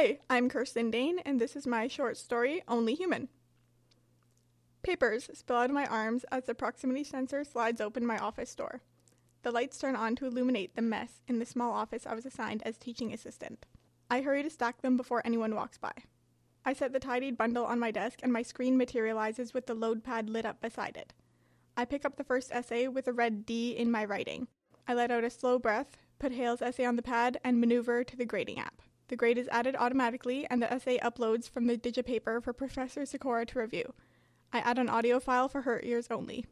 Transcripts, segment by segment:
Hi, I'm Kirsten Dayne, and this is my short story, Only Human. Papers spill out of my arms as the proximity sensor slides open my office door. The lights turn on to illuminate the mess in the small office I was assigned as teaching assistant. I hurry to stack them before anyone walks by. I set the tidied bundle on my desk, and my screen materializes with the load pad lit up beside it. I pick up the first essay with a red D in my writing. I let out a slow breath, put Hale's essay on the pad, and maneuver to the grading app. The grade is added automatically, and the essay uploads from the digipaper for Professor Sikora to review. I add an audio file for her ears only.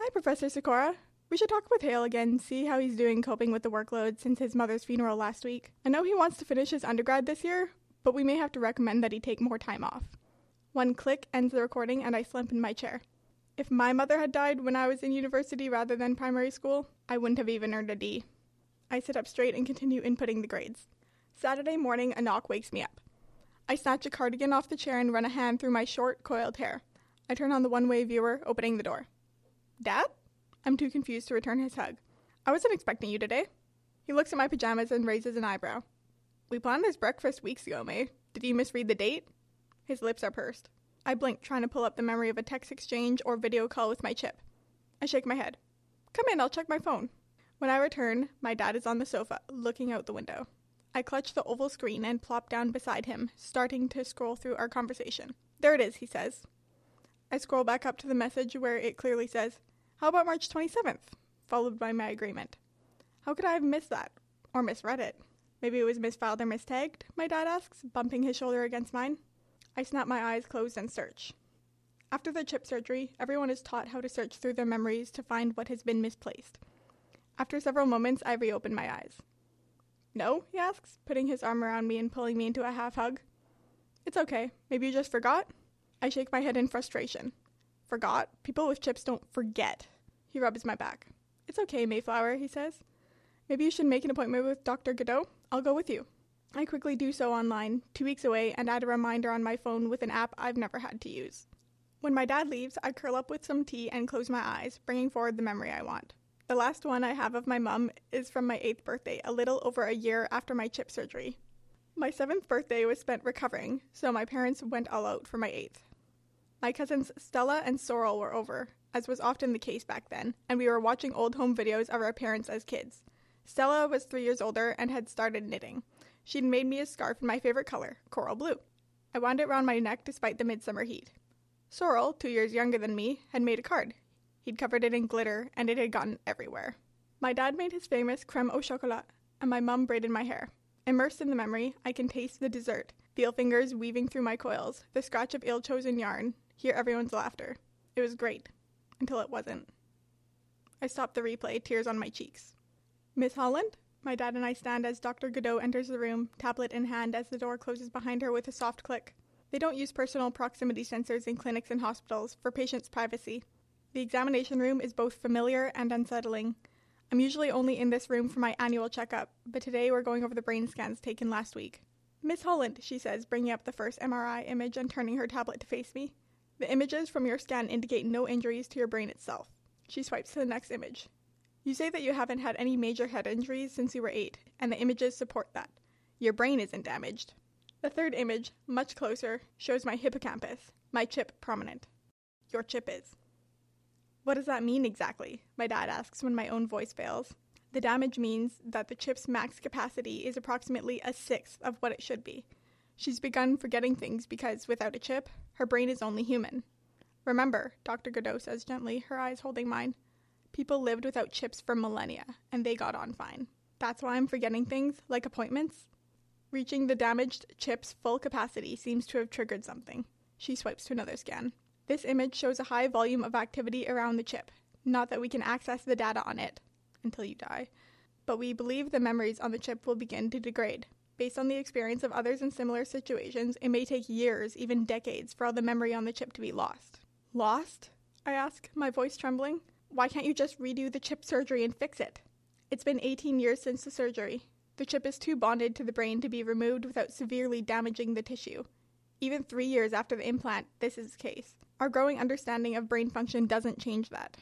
Hi, Professor Sikora. We should talk with Hale again, see how he's doing coping with the workload since his mother's funeral last week. I know he wants to finish his undergrad this year, but we may have to recommend that he take more time off. One click ends the recording, and I slump in my chair. If my mother had died when I was in university rather than primary school, I wouldn't have even earned a D. I sit up straight and continue inputting the grades. Saturday morning, a knock wakes me up. I snatch a cardigan off the chair and run a hand through my short, coiled hair. I turn on the one way viewer, opening the door. Dad? I'm too confused to return his hug. I wasn't expecting you today. He looks at my pajamas and raises an eyebrow. We planned this breakfast weeks ago, May. Did you misread the date? His lips are pursed. I blink, trying to pull up the memory of a text exchange or video call with my chip. I shake my head. Come in, I'll check my phone. When I return, my dad is on the sofa, looking out the window. I clutch the oval screen and plop down beside him, starting to scroll through our conversation. There it is, he says. I scroll back up to the message where it clearly says, How about March 27th? followed by my agreement. How could I have missed that? Or misread it? Maybe it was misfiled or mistagged, my dad asks, bumping his shoulder against mine. I snap my eyes closed and search. After the chip surgery, everyone is taught how to search through their memories to find what has been misplaced. After several moments, I reopen my eyes. No, he asks, putting his arm around me and pulling me into a half hug. It's okay. Maybe you just forgot? I shake my head in frustration. Forgot? People with chips don't forget. He rubs my back. It's okay, Mayflower, he says. Maybe you should make an appointment with Dr. Godot. I'll go with you. I quickly do so online, two weeks away, and add a reminder on my phone with an app I've never had to use. When my dad leaves, I curl up with some tea and close my eyes, bringing forward the memory I want. The last one I have of my mum is from my eighth birthday, a little over a year after my chip surgery. My seventh birthday was spent recovering, so my parents went all out for my eighth. My cousins Stella and Sorrel were over, as was often the case back then, and we were watching old home videos of our parents as kids. Stella was three years older and had started knitting. She'd made me a scarf in my favorite color, coral blue. I wound it round my neck despite the midsummer heat. Sorrel, two years younger than me, had made a card. He'd covered it in glitter, and it had gotten everywhere. My dad made his famous creme au chocolat, and my mum braided my hair. Immersed in the memory, I can taste the dessert, feel fingers weaving through my coils, the scratch of ill chosen yarn, hear everyone's laughter. It was great. Until it wasn't. I stopped the replay, tears on my cheeks. Miss Holland? My dad and I stand as Dr. Godot enters the room, tablet in hand as the door closes behind her with a soft click. They don't use personal proximity sensors in clinics and hospitals for patients' privacy. The examination room is both familiar and unsettling. I'm usually only in this room for my annual checkup, but today we're going over the brain scans taken last week. Miss Holland, she says, bringing up the first MRI image and turning her tablet to face me. The images from your scan indicate no injuries to your brain itself. She swipes to the next image. You say that you haven't had any major head injuries since you were eight, and the images support that. Your brain isn't damaged. The third image, much closer, shows my hippocampus, my chip prominent. Your chip is. What does that mean exactly? My dad asks when my own voice fails. The damage means that the chip's max capacity is approximately a sixth of what it should be. She's begun forgetting things because, without a chip, her brain is only human. Remember, Dr. Godot says gently, her eyes holding mine. People lived without chips for millennia, and they got on fine. That's why I'm forgetting things, like appointments. Reaching the damaged chip's full capacity seems to have triggered something. She swipes to another scan. This image shows a high volume of activity around the chip. Not that we can access the data on it until you die, but we believe the memories on the chip will begin to degrade. Based on the experience of others in similar situations, it may take years, even decades, for all the memory on the chip to be lost. Lost? I ask, my voice trembling. Why can't you just redo the chip surgery and fix it? It's been 18 years since the surgery. The chip is too bonded to the brain to be removed without severely damaging the tissue. Even three years after the implant, this is the case. Our growing understanding of brain function doesn't change that.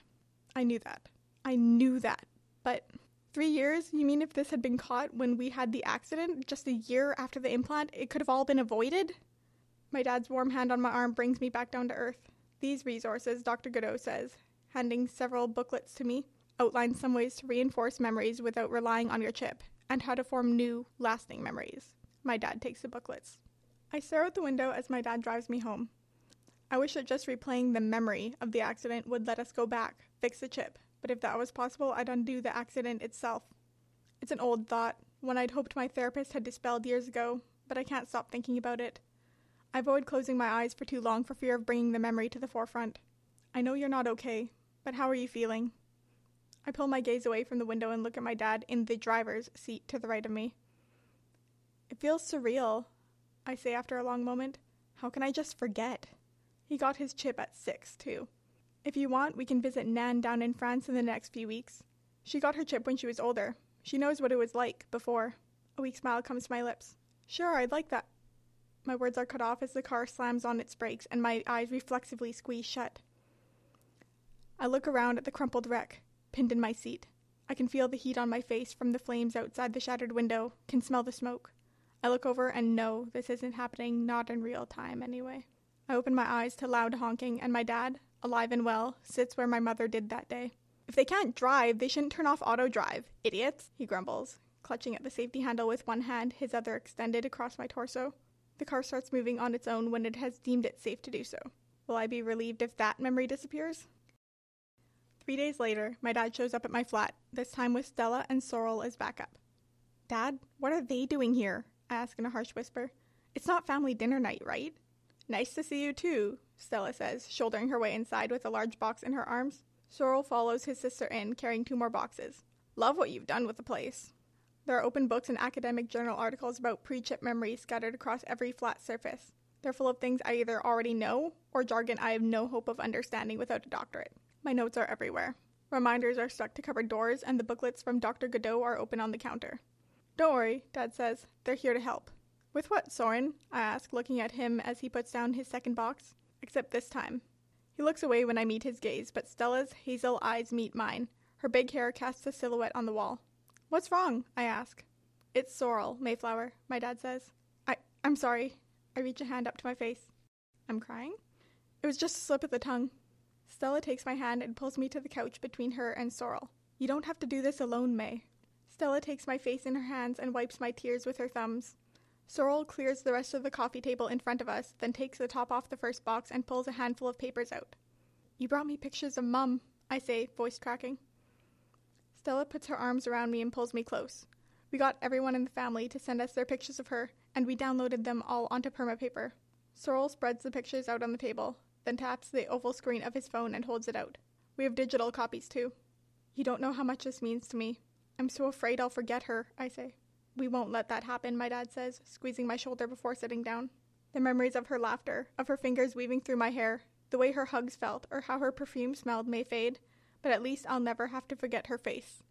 I knew that. I knew that. But Three years? You mean if this had been caught when we had the accident, just a year after the implant, it could have all been avoided? My dad's warm hand on my arm brings me back down to earth. These resources, Dr. Godot says, handing several booklets to me, outline some ways to reinforce memories without relying on your chip, and how to form new, lasting memories. My dad takes the booklets. I stare out the window as my dad drives me home. I wish that just replaying the memory of the accident would let us go back, fix the chip, but if that was possible, I'd undo the accident itself. It's an old thought, one I'd hoped my therapist had dispelled years ago, but I can't stop thinking about it. I avoid closing my eyes for too long for fear of bringing the memory to the forefront. I know you're not okay, but how are you feeling? I pull my gaze away from the window and look at my dad in the driver's seat to the right of me. It feels surreal, I say after a long moment. How can I just forget? He got his chip at six, too. If you want, we can visit Nan down in France in the next few weeks. She got her chip when she was older. She knows what it was like before. A weak smile comes to my lips. Sure, I'd like that. My words are cut off as the car slams on its brakes and my eyes reflexively squeeze shut. I look around at the crumpled wreck, pinned in my seat. I can feel the heat on my face from the flames outside the shattered window, can smell the smoke. I look over and know this isn't happening, not in real time anyway. I open my eyes to loud honking, and my dad, alive and well, sits where my mother did that day. If they can't drive, they shouldn't turn off auto drive, idiots, he grumbles, clutching at the safety handle with one hand, his other extended across my torso. The car starts moving on its own when it has deemed it safe to do so. Will I be relieved if that memory disappears? Three days later, my dad shows up at my flat, this time with Stella and Sorrel as backup. Dad, what are they doing here? I ask in a harsh whisper. It's not family dinner night, right? Nice to see you too, Stella says, shouldering her way inside with a large box in her arms. Sorrel follows his sister in, carrying two more boxes. Love what you've done with the place. There are open books and academic journal articles about pre chip memories scattered across every flat surface. They're full of things I either already know or jargon I have no hope of understanding without a doctorate. My notes are everywhere. Reminders are stuck to cupboard doors, and the booklets from Dr. Godot are open on the counter. Don't worry, Dad says. They're here to help. With what, Soren? I ask, looking at him as he puts down his second box. Except this time. He looks away when I meet his gaze, but Stella's hazel eyes meet mine. Her big hair casts a silhouette on the wall. What's wrong? I ask. It's Sorrel, Mayflower, my dad says. I I'm sorry. I reach a hand up to my face. I'm crying? It was just a slip of the tongue. Stella takes my hand and pulls me to the couch between her and Sorrel. You don't have to do this alone, May. Stella takes my face in her hands and wipes my tears with her thumbs. Sorrel clears the rest of the coffee table in front of us, then takes the top off the first box and pulls a handful of papers out. You brought me pictures of Mum, I say, voice cracking. Stella puts her arms around me and pulls me close. We got everyone in the family to send us their pictures of her, and we downloaded them all onto perma paper. Sorrel spreads the pictures out on the table, then taps the oval screen of his phone and holds it out. We have digital copies too. You don't know how much this means to me, I'm so afraid I'll forget her, I say. We won't let that happen, my dad says, squeezing my shoulder before sitting down. The memories of her laughter, of her fingers weaving through my hair, the way her hugs felt, or how her perfume smelled may fade, but at least I'll never have to forget her face.